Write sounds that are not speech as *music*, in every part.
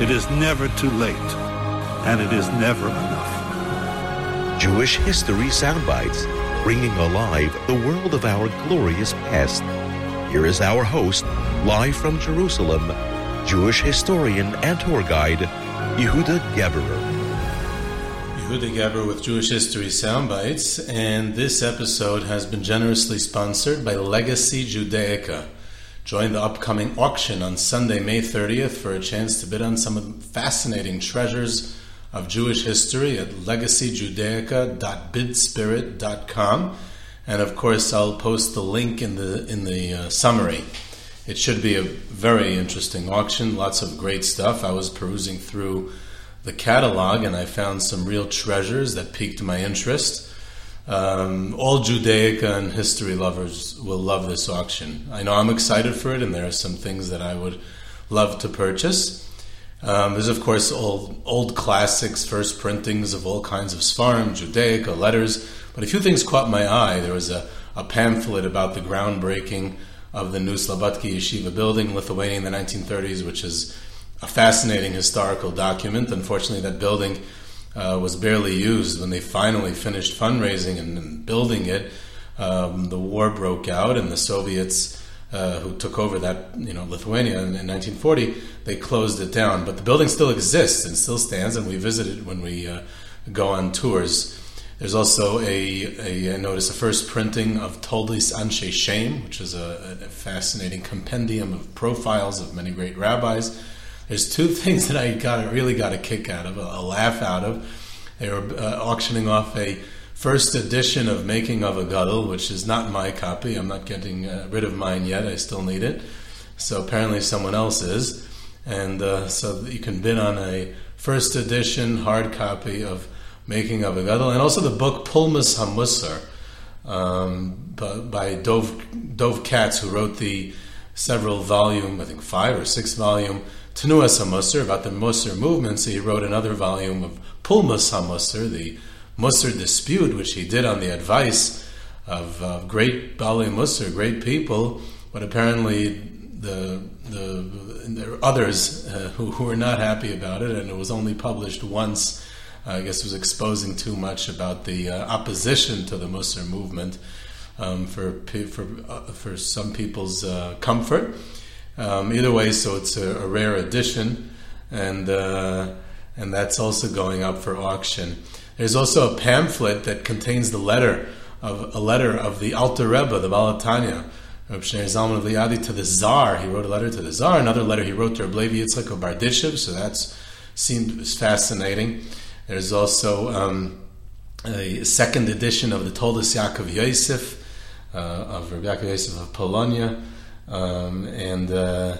it is never too late, and it is never enough. Jewish History Soundbites, bringing alive the world of our glorious past. Here is our host, live from Jerusalem, Jewish historian and tour guide, Yehuda Geberer. Yehuda Geberer with Jewish History Soundbites, and this episode has been generously sponsored by Legacy Judaica. Join the upcoming auction on Sunday, May 30th for a chance to bid on some of the fascinating treasures of Jewish history at legacyjudaica.bidspirit.com. And of course, I'll post the link in the in the uh, summary. It should be a very interesting auction, lots of great stuff. I was perusing through the catalog and I found some real treasures that piqued my interest. Um, all Judaica and history lovers will love this auction. I know I'm excited for it, and there are some things that I would love to purchase. Um, there's, of course, old, old classics, first printings of all kinds of Svarim, Judaica, letters, but a few things caught my eye. There was a, a pamphlet about the groundbreaking of the new Slobodki Yeshiva building in Lithuania in the 1930s, which is a fascinating historical document. Unfortunately, that building uh, was barely used when they finally finished fundraising and, and building it. Um, the war broke out, and the Soviets, uh, who took over that, you know, Lithuania in, in, 1940, they closed it down. But the building still exists and still stands, and we visit it when we uh, go on tours. There's also a, notice a first printing of Toldis Anshe Shem, which is a, a fascinating compendium of profiles of many great rabbis. There's two *laughs* things that I got really got a kick out of, a, laugh out of. They were uh, auctioning off a first edition of Making of a Gadol, which is not my copy. I'm not getting uh, rid of mine yet. I still need it. So apparently someone else is. And uh, so you can bid on a first edition hard copy of Making of a Gadol, and also the book Pulmus HaMusar um, by, by Dov, Dov Katz, who wrote the several volume, I think five or six volume Tenuas HaMusar, about the Musar movement. So he wrote another volume of Pulmus HaMusar, the Musar dispute, which he did on the advice of uh, great Bali Musar, great people, but apparently the the there were others uh, who, who were not happy about it, and it was only published once. Uh, I guess it was exposing too much about the uh, opposition to the Musar movement um, for for uh, for some people's uh, comfort. Um, either way, so it's a, a rare edition, and uh, and that's also going up for auction. There's also a pamphlet that contains the letter of a letter of the Alter Rebbe, the Baal HaTanya, Reb Shneur Zalman of Liadi to the Tsar. He wrote a letter to the Tsar. Another letter he wrote to Reb Levi Yitzchak of Berditchev. So that's seemed fascinating. There's also um, a second edition of the Toldos Yaakov Yosef uh, of Reb Yaakov Yosef of Polonia. Um, and uh,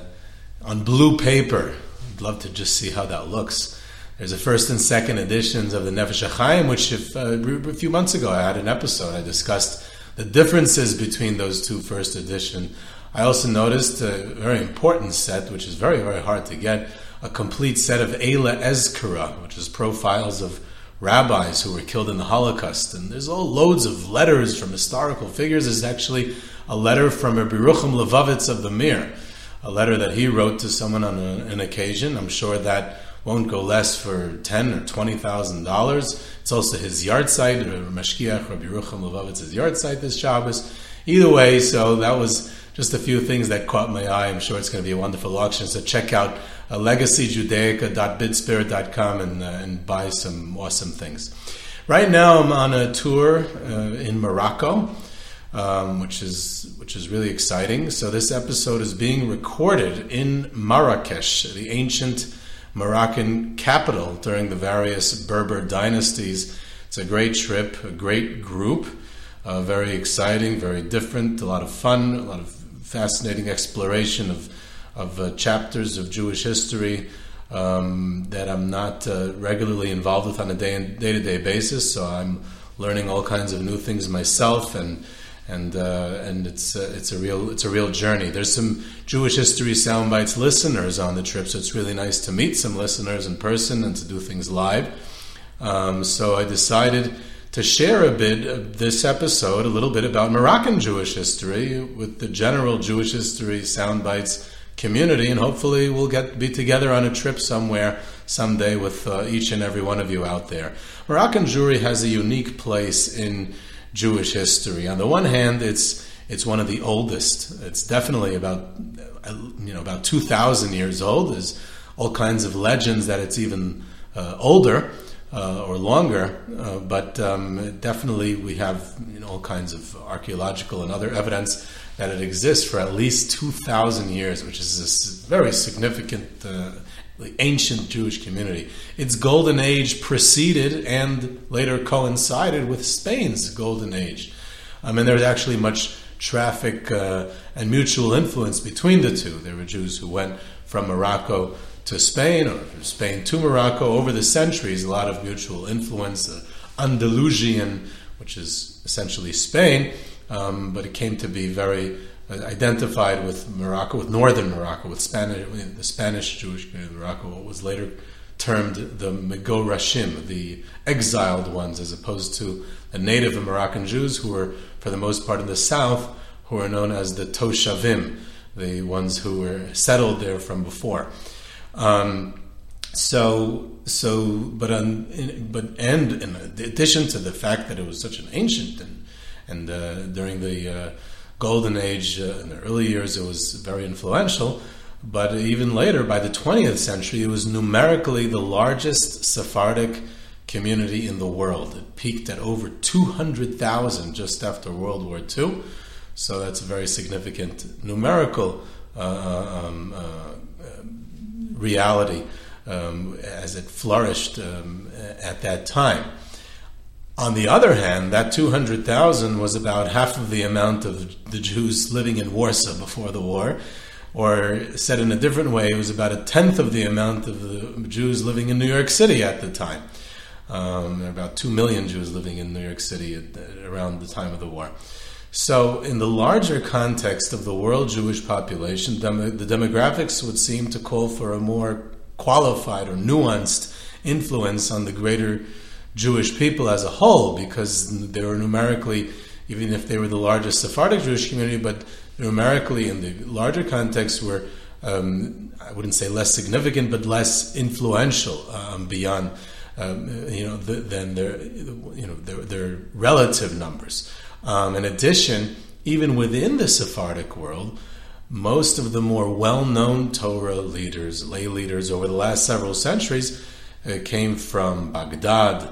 on blue paper, I'd love to just see how that looks. There's a first and second editions of the Nefesh HaChaim, which if, uh, a few months ago I had an episode. I discussed the differences between those two first edition. I also noticed a very important set, which is very, very hard to get, a complete set of Eila Ezkara, which is profiles of rabbis who were killed in the Holocaust. And there's all loads of letters from historical figures. There's actually a letter from Rabbi Rucham Levovitz of the Mir, a letter that he wrote to someone on a, an occasion. I'm sure that won't go less for ten or twenty thousand dollars. It's also his yard site, yahrzeit, Mashgiach Rabbi Rucham yahrzeit this Shabbos. either way, so that was just a few things that caught my eye. I'm sure it's going to be a wonderful auction. So check out uh, legacyjudaica.bidspirit.com and, uh, and buy some awesome things. Right now, I'm on a tour uh, in Morocco, um, which is which is really exciting. So this episode is being recorded in Marrakesh, the ancient Moroccan capital during the various Berber dynasties. It's a great trip, a great group, uh, very exciting, very different, a lot of fun, a lot of fascinating exploration of of uh, chapters of Jewish history um, that I'm not uh, regularly involved with on a day to day basis. So I'm learning all kinds of new things myself, and and uh, and it's uh, it's a real it's a real journey. There's some Jewish history soundbites listeners on the trip, so it's really nice to meet some listeners in person and to do things live. Um, so I decided to share a bit of this episode, a little bit about Moroccan Jewish history with the general Jewish history soundbites community, and hopefully we'll get be together on a trip somewhere someday with uh, each and every one of you out there. Moroccan Jewry has a unique place in Jewish history. On the one hand, it's it's one of the oldest. It's definitely about uh, you know about two thousand years old. There's all kinds of legends that it's even uh, older. Uh, or longer, uh, but um, definitely we have you know, all kinds of archaeological and other evidence that it exists for at least 2,000 years, which is a very significant uh, ancient Jewish community. Its golden age preceded and later coincided with Spain's golden age. I mean, there's actually much traffic uh, and mutual influence between the two. There were Jews who went from Morocco to Spain or from Spain to Morocco over the centuries, a lot of mutual influence. The Andalusian, which is essentially Spain, um, but it came to be very uh, identified with Morocco, with northern Morocco, with Spanish, the Spanish Jewish community of Morocco, what was later termed the Megorashim, the exiled ones, as opposed to the native Moroccan Jews who were, for the most part, in the south, who are known as the Toshavim, the ones who were settled there from before. Um, so, so, but on, in, but and in addition to the fact that it was such an ancient and and uh, during the uh, golden age uh, in the early years, it was very influential. But even later, by the 20th century, it was numerically the largest Sephardic community in the world. It peaked at over 200,000 just after World War II. So that's a very significant numerical uh, um, uh, reality um, as it flourished um, at that time. On the other hand, that 200,000 was about half of the amount of the Jews living in Warsaw before the war. Or said in a different way, it was about a tenth of the amount of the Jews living in New York City at the time. Um, there were about 2 million Jews living in New York City at, around the time of the war. So, in the larger context of the world Jewish population, dem- the demographics would seem to call for a more qualified or nuanced influence on the greater Jewish people as a whole, because they were numerically, even if they were the largest Sephardic Jewish community, but numerically in the larger context were, um, I wouldn't say less significant, but less influential um, beyond, um, you know, the, than their, you know, their, their relative numbers. Um, in addition, even within the Sephardic world, most of the more well-known Torah leaders, lay leaders over the last several centuries, came from Baghdad,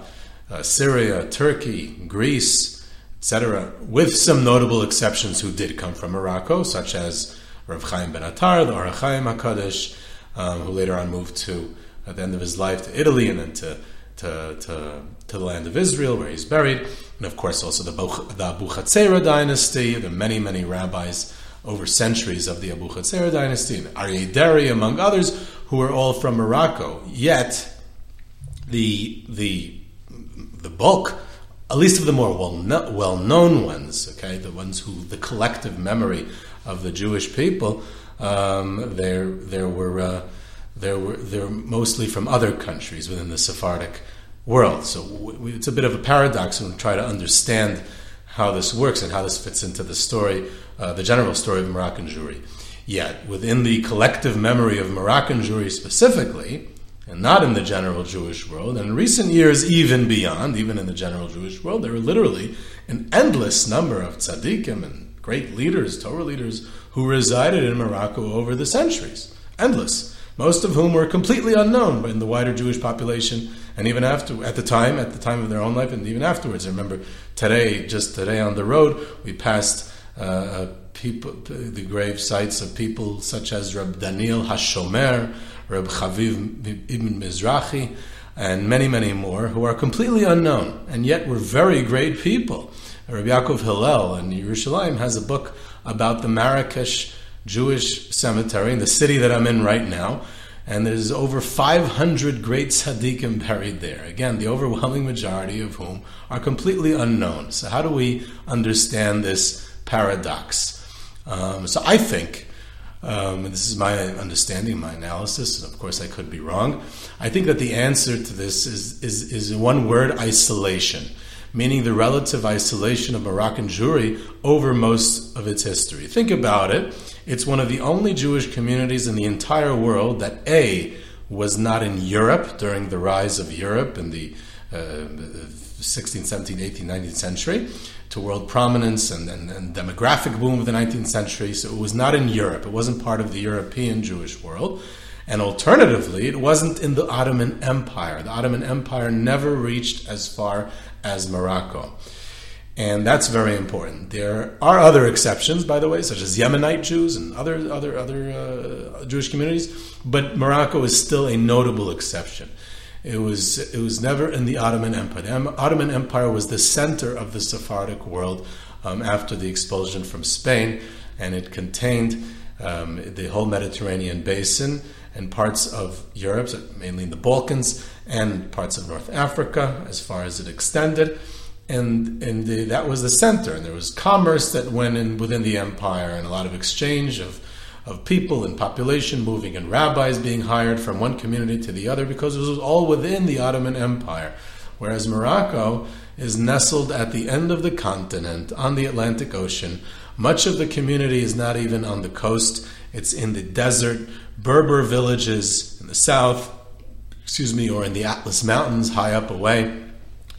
uh, Syria, Turkey, Greece, etc., with some notable exceptions who did come from Morocco, such as Rav Chaim Ben Attar, the Or HaChaim HaKadosh, um, who later on moved to, at the end of his life, to Italy and then to, to, to, to the land of Israel, where he's buried. And of course, also the, the Abu Chatzera dynasty, the many, many rabbis over centuries of the Abu Chatzera dynasty, and Aryeh Deri, among others, who were all from Morocco. Yet, the the the bulk, at least of the more well well known ones, okay, the ones who the collective memory of the Jewish people, um, there there were uh, there were they're mostly from other countries within the Sephardic world. So we, it's a bit of a paradox when we try to understand how this works and how this fits into the story, uh, the general story of Moroccan Jewry. Yet within the collective memory of Moroccan Jewry specifically, and not in the general Jewish world. And in recent years, even beyond, even in the general Jewish world, there are literally an endless number of tzaddikim and great leaders, Torah leaders, who resided in Morocco over the centuries, endless, most of whom were completely unknown in the wider Jewish population, and even after, at the time, at the time of their own life, and even afterwards. I remember today, just today on the road, we passed uh, people, the grave sites of people such as Reb Daniel Hashomer, Reb Chaviv Ibn Mizrahi, and many, many more who are completely unknown, and yet were very great people. Rabbi Yaakov Hillel in Yerushalayim has a book about the Marrakesh Jewish cemetery in the city that I'm in right now, and there's over 500 great tzaddikim buried there. Again, the overwhelming majority of whom are completely unknown. So, how do we understand this paradox? Um, so, I think um, and this is my understanding, my analysis, and of course I could be wrong. I think that the answer to this is, is, is one word isolation, meaning the relative isolation of Moroccan Jewry over most of its history. Think about it. It's one of the only Jewish communities in the entire world that A, was not in Europe during the rise of Europe and the uh, 16th, 17th, 18th, 19th century to world prominence and, and, and, demographic boom of the 19th century. So it was not in Europe. It wasn't part of the European Jewish world. And alternatively, it wasn't in the Ottoman Empire. The Ottoman Empire never reached as far as Morocco. And that's very important. There are other exceptions, by the way, such as Yemenite Jews and other other other uh, Jewish communities, but Morocco is still a notable exception. It was it was never in the Ottoman Empire. The Ottoman Empire was the center of the Sephardic world um, after the expulsion from Spain, and it contained um, the whole Mediterranean basin and parts of Europe, mainly in the Balkans, and parts of North Africa, as far as it extended. And, and the, that was the center. And there was commerce that went in within the empire, and a lot of exchange of of people and population moving and rabbis being hired from one community to the other because it was all within the Ottoman Empire. Whereas Morocco is nestled at the end of the continent on the Atlantic Ocean. Much of the community is not even on the coast, it's in the desert, Berber villages in the south, excuse me, or in the Atlas Mountains high up away,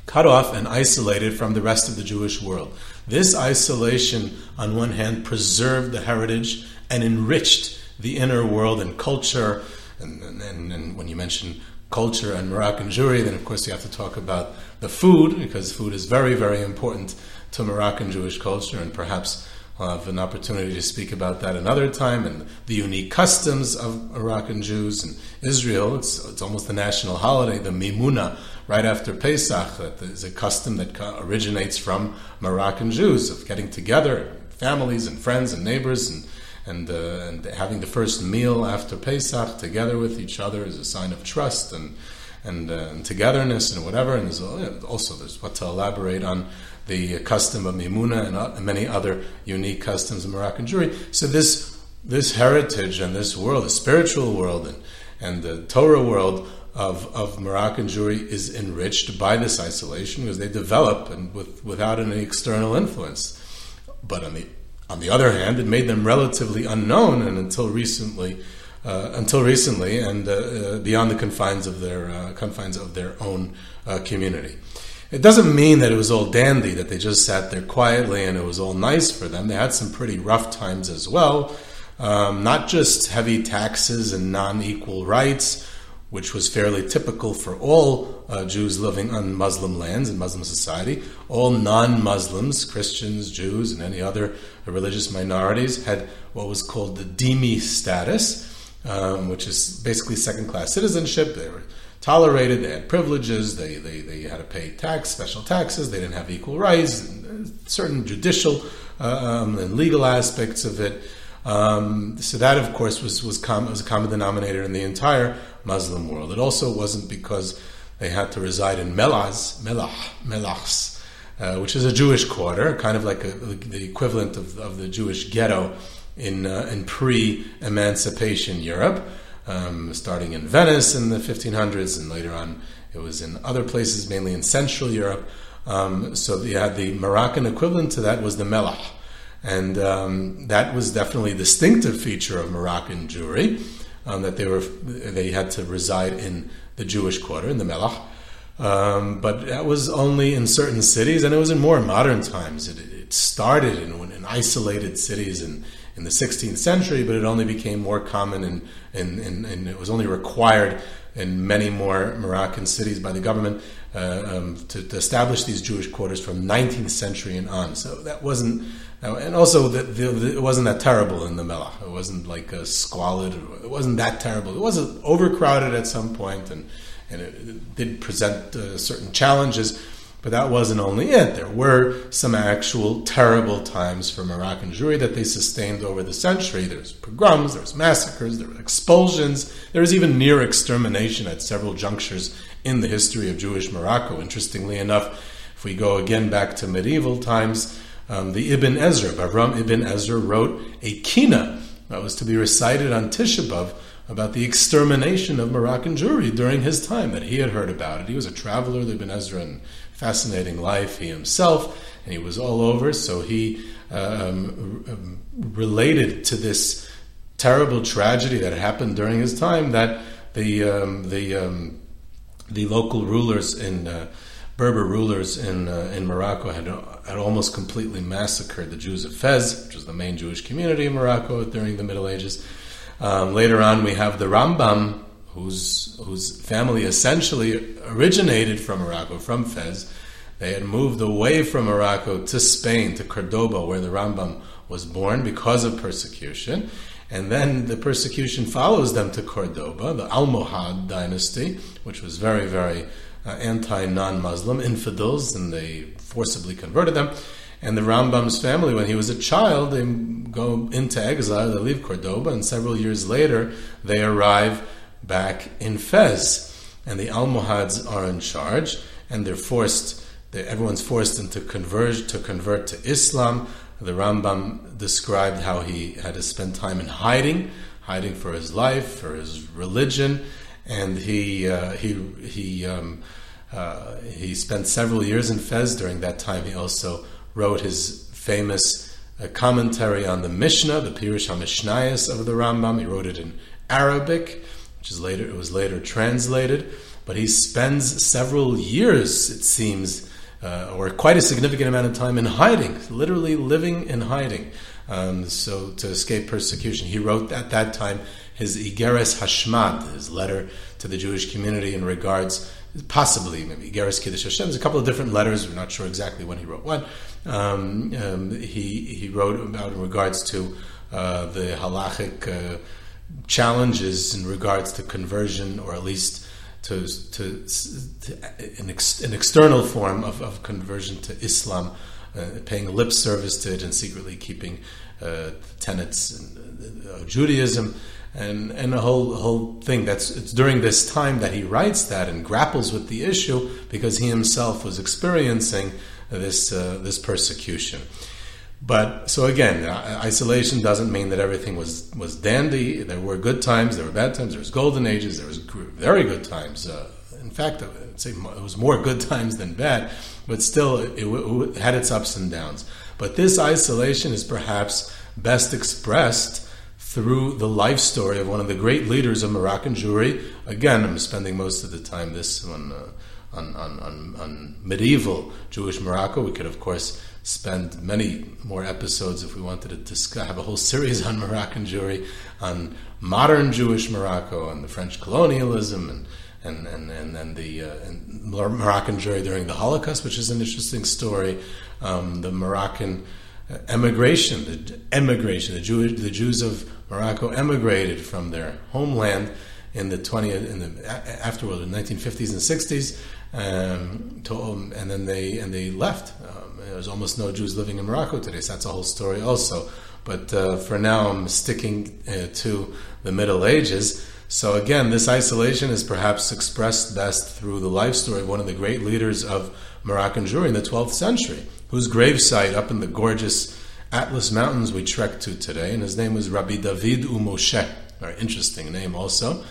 cut off and isolated from the rest of the Jewish world. This isolation, on one hand, preserved the heritage and enriched the inner world and culture. And, and, and, when you mention culture and Moroccan Jewry, then of course you have to talk about the food, because food is very, very important to Moroccan Jewish culture, and perhaps I'll have an opportunity to speak about that another time, and the unique customs of Moroccan Jews and Israel. It's, it's almost a national holiday, the Mimuna, right after Pesach, that is a custom that originates from Moroccan Jews of getting together, families and friends and neighbors, and and, uh, and having the first meal after Pesach together with each other is a sign of trust and and, uh, and togetherness and whatever. And there's also there's what to elaborate on the custom of Mimuna and, uh, and many other unique customs of Moroccan Jewry. So this this heritage and this world, the spiritual world and, and the Torah world of, of Moroccan Jewry is enriched by this isolation because they develop and with, without any external influence. But on the on the other hand, it made them relatively unknown, and until recently, uh, until recently, and uh, uh, beyond the confines of their uh, confines of their own uh, community. It doesn't mean that it was all dandy, that they just sat there quietly and it was all nice for them. They had some pretty rough times as well. Um, not just heavy taxes and non equal rights, which was fairly typical for all uh, Jews living on Muslim lands in Muslim society. All non Muslims, Christians, Jews, and any other religious minorities, had what was called the dhimmi status, um, which is basically second class citizenship. They were tolerated, they had privileges, they, they, they had to pay tax, special taxes, they didn't have equal rights, uh, certain judicial uh, um, and legal aspects of it. Um, so that, of course, was was, com- was a common denominator in the entire Muslim world. It also wasn't because they had to reside in Melaz, Melah, Melachs, uh, which is a Jewish quarter, kind of like a, the equivalent of, of, the Jewish ghetto in, uh, in pre-emancipation Europe, um, starting in Venice in the 1500s, and later on it was in other places, mainly in Central Europe. Um, so you had the Moroccan equivalent to that was the Melah, and um, that was definitely a distinctive feature of Moroccan Jewry um, that they were they had to reside in the Jewish quarter in the Melach. Um, but that was only in certain cities, and it was in more modern times. It, it started in, in isolated cities in, in the 16th century, but it only became more common and, and, and, and it was only required in many more Moroccan cities by the government uh, um, to, to, establish these Jewish quarters from 19th century and on. So that wasn't, and also the, the, it wasn't that terrible in the Melach. It wasn't like a squalid. It wasn't that terrible. It wasn't overcrowded at some point, and and it, it did present uh, certain challenges. But that wasn't only it. There were some actual terrible times for Moroccan Jewry that they sustained over the century. There's pogroms, there's massacres, there were expulsions, there was even near extermination at several junctures in the history of Jewish Morocco. Interestingly enough, if we go again back to medieval times, um, the Ibn Ezra, Avram Ibn Ezra, wrote a kina that was to be recited on Tisha B'Av about the extermination of Moroccan Jewry during his time, that he had heard about it. He was a traveler, the Ibn Ezra, and fascinating life, he himself, and he was all over, so he um, um, related to this terrible tragedy that happened during his time that the, um, the, um, the local rulers in uh, Berber rulers in, uh, in Morocco had, had almost completely massacred the Jews of Fez, which was the main Jewish community in Morocco during the Middle Ages. Um, later on, we have the Rambam, whose, whose family essentially originated from Morocco, from Fez. They had moved away from Morocco to Spain, to Cordoba, where the Rambam was born because of persecution. And then the persecution follows them to Cordoba, the Almohad dynasty, which was very, very uh, anti non Muslim, infidels, and they forcibly converted them. And the Rambam's family, when he was a child, they go into exile, they leave Cordoba, and several years later, they arrive back in Fez. And the Almohads are in charge, and they're forced, they're, everyone's forced into converge, to convert to Islam. The Rambam described how he had to spend time in hiding, hiding for his life, for his religion, and he, uh, he, he, um, uh, he spent several years in Fez. During that time, he also wrote his famous uh, commentary on the Mishnah, the Pirush HaMishnayos of the Rambam. He wrote it in Arabic, which is later it was later translated. But he spends several years, it seems, uh, or quite a significant amount of time in hiding, literally living in hiding. Um, so to escape persecution, he wrote at that time his Igeres Hashmad, his letter to the Jewish community in regards possibly maybe Geras Kiddush Hashem. There's a couple of different letters. We're not sure exactly when he wrote what. Um, um, he he wrote about in regards to uh, the halachic uh, challenges in regards to conversion, or at least to, to, to an, ex, an, external form of, of conversion to Islam, uh, paying lip service to it and secretly keeping uh, tenets of Judaism and and a whole whole thing. That's it's during this time that he writes that and grapples with the issue because he himself was experiencing this uh, this persecution. But so again, uh, isolation doesn't mean that everything was was dandy. There were good times, there were bad times, there was golden ages, there was very good times. Uh, in fact, I'd say it was more good *laughs* times than bad, but still, it, it had its ups and downs. But this isolation is perhaps best expressed through the life story of one of the great leaders of Moroccan Jewry. Again, I'm spending most of the time this on, uh, on, on, on medieval Jewish Morocco. We could, of course, spend many more episodes if we wanted to discuss, have a whole series on Moroccan Jewry, on modern Jewish Morocco, and the French colonialism, and and and and, and the uh, and Moroccan Jewry during the Holocaust, which is an interesting story. Um, the Moroccan emigration, the emigration, the Jewish, the Jews of Morocco emigrated from their homeland in the 20th, in the afterward, in the 1950s and 60s, um, to, um, and then they and they left. Um, there's almost no Jews living in Morocco today, so that's a whole story also. But uh, for now, I'm sticking uh, to the Middle Ages. So again, this isolation is perhaps expressed best through the life story of one of the great leaders of Moroccan Jewry in the 12th century, whose gravesite up in the gorgeous Atlas Mountains we trek to today, and his name was Rabbi David Umoshe. Very interesting name also.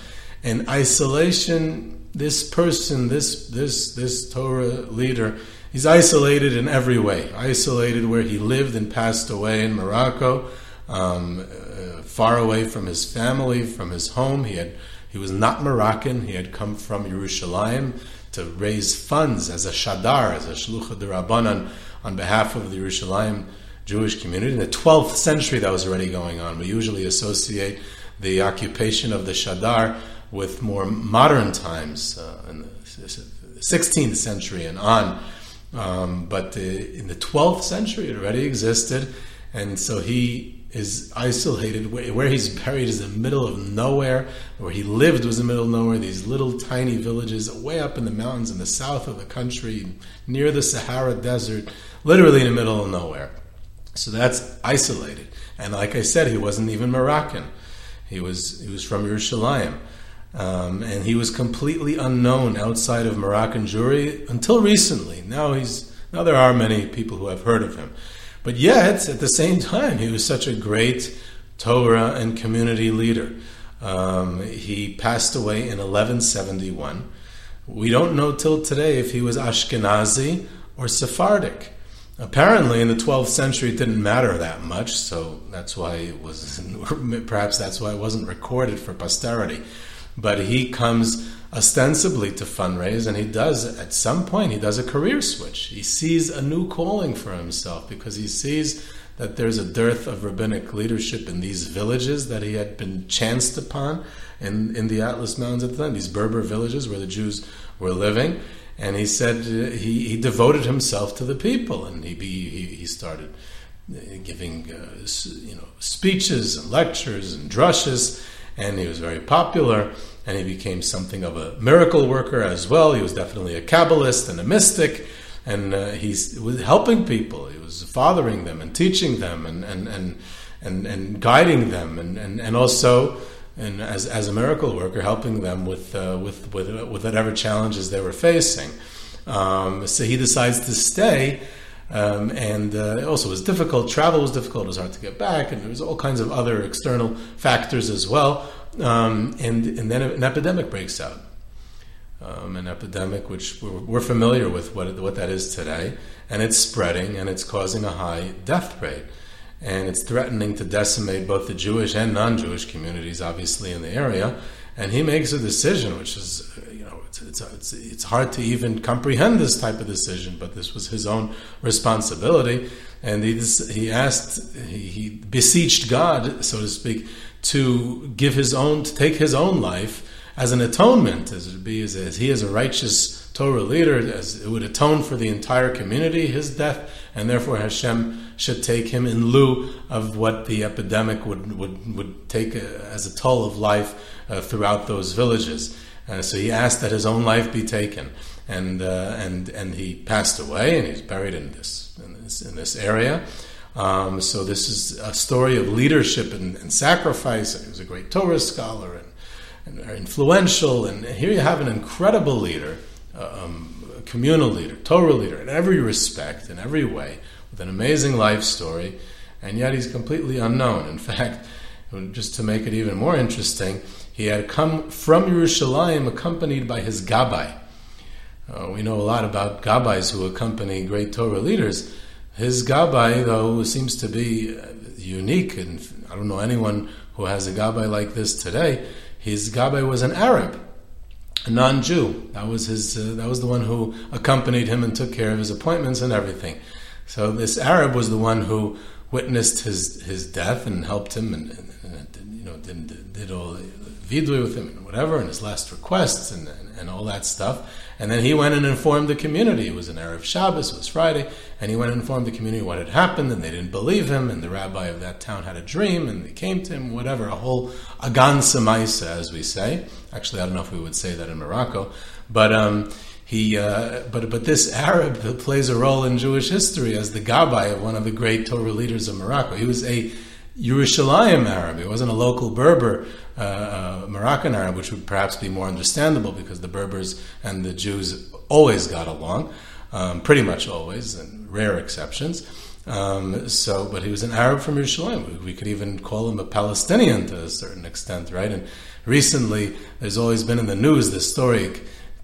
In isolation, this person, this this this Torah leader, he's isolated in every way. Isolated where he lived and passed away in Morocco, um, uh, far away from his family, from his home. He had he was not Moroccan. He had come from Jerusalem to raise funds as a shadar, as a shlucha de Rabbanan, on behalf of the Jerusalem Jewish community. In the 12th century, that was already going on. We usually associate the occupation of the Shadar with more modern times, uh, in the 16th century and on. Um, but the, in the 12th century, it already existed, and so he is isolated. Where, he's buried is in the middle of nowhere. Where he lived was in the middle of nowhere. These little tiny villages way up in the mountains in the south of the country, near the Sahara Desert, literally in the middle of nowhere. So that's isolated. And like I said, he wasn't even Moroccan. He was he was from Yerushalayim. Um, and he was completely unknown outside of Moroccan Jewry until recently. Now he's now there are many people who have heard of him, but yet at the same time he was such a great Torah and community leader. Um, he passed away in 1171. We don't know till today if he was Ashkenazi or Sephardic. Apparently, in the 12th century, it didn't matter that much, so that's why it was. *laughs* Perhaps that's why it wasn't recorded for posterity but he comes ostensibly to fundraise and he does at some point he does a career switch he sees a new calling for himself because he sees that there's a dearth of rabbinic leadership in these villages that he had been chanced upon in, in the Atlas Mountains at the time, these Berber villages where the Jews were living. And he said uh, he, he devoted himself to the people and he, he, he started giving uh, you know speeches and lectures and drushes and he was very popular and he became something of a miracle worker as well. He was definitely a Kabbalist and a mystic, and uh, he was helping people. He was fathering them and teaching them and, and, and, and, and guiding them, and, and, and also and as, as a miracle worker, helping them with, uh, with, with, with whatever challenges they were facing. Um, so he decides to stay. Um, and uh, also, was difficult. Travel was difficult. It was hard to get back, and there was all kinds of other external factors as well um, and and then an epidemic breaks out. Um, an epidemic which we're, we're, familiar with what what that is today, and it's spreading and it's causing a high death rate, and it's threatening to decimate both the Jewish and non-Jewish communities, obviously in the area. And he makes a decision, which is, it's, it's, it's, it's hard to even comprehend this type of decision, but this was his own responsibility. And he, he asked, he, he beseeched God, so to speak, to give his own, to take his own life as an atonement, as it be as, as he is a righteous Torah leader, as it would atone for the entire community, his death, and therefore Hashem should take him in lieu of what the epidemic would would, would take a, as a toll of life uh, throughout those villages. Uh, so he asked that his own life be taken, and uh, and and he passed away, and he's buried in this in this, in this area. Um, so this is a story of leadership and, and sacrifice. He was a great Torah scholar and, and influential. And here you have an incredible leader, uh, um, communal leader, Torah leader in every respect, in every way, with an amazing life story. And yet he's completely unknown. In fact, *laughs* just to make it even more interesting, he had come from Yerushalayim accompanied by his gabbai. Uh, we know a lot about gabbais who accompany great Torah leaders. His gabbai, though, seems to be uh, unique, and I don't know anyone who has a gabbai like this today. His gabbai was an Arab, a non-Jew. That was his. Uh, that was the one who accompanied him and took care of his appointments and everything. So this Arab was the one who witnessed his his death and helped him, and, and, and you know did, did all vidui with him and whatever, and his last requests and, and, and all that stuff. And then he went and informed the community. It was an Erev Shabbos, it was Friday, and he went and informed the community what had happened, and they didn't believe him, and the rabbi of that town had a dream, and they came to him, whatever, a whole agan samaisa, as we say. Actually, I don't know if we would say that in Morocco, but um, he, uh, but but this Arab plays a role in Jewish history as the gabbai of one of the great Torah leaders of Morocco. He was a Yerushalayim Arab. It wasn't a local Berber uh, uh, Moroccan Arab, which would perhaps be more understandable because the Berbers and the Jews always got along, um, pretty much always, and rare exceptions. Um, so, but he was an Arab from Yerushalayim. We could even call him a Palestinian to a certain extent, right? And recently, there's always been in the news this story: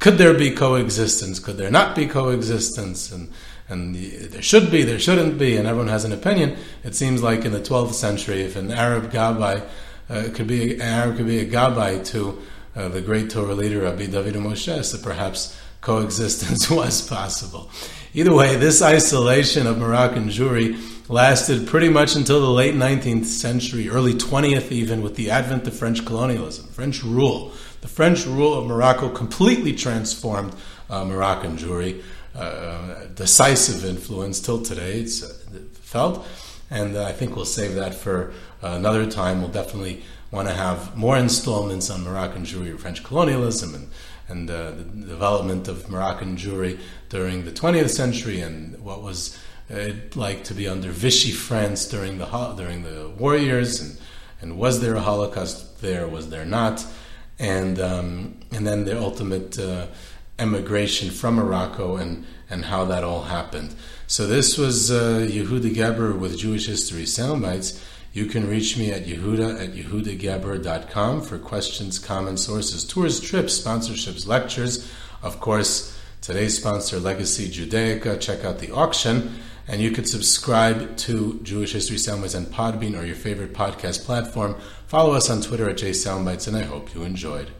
could there be coexistence? Could there not be coexistence? And and there should be, there shouldn't be, and everyone has an opinion. It seems like in the 12th century, if an Arab gabbai uh, could be an Arab could be a gabbai to uh, the great Torah leader Rabbi David Moshe, so perhaps coexistence *laughs* was possible. Either way, this isolation of Moroccan Jewry lasted pretty much until the late 19th century, early 20th even, with the advent of French colonialism, French rule. The French rule of Morocco completely transformed uh, Moroccan Jewry, uh, decisive influence till today, it's uh, felt. And I think we'll save that for another time. We'll definitely want to have more installments on Moroccan Jewry, French colonialism, and and uh, the development of Moroccan Jewry during the 20th century and what was it like to be under Vichy France during the during the war years and and was there a Holocaust there was there not and um, and then the ultimate uh, emigration from Morocco and and how that all happened. So this was uh, Yehuda Geberer with Jewish History Soundbites. You can reach me at yehuda at yehudageber.com for questions, comments, sources, tours, trips, sponsorships, lectures. Of course, today's sponsor, Legacy Judaica. Check out the auction. And you could subscribe to Jewish History Soundbites on Podbean or your favorite podcast platform. Follow us on Twitter at JSoundbites, and I hope you enjoyed.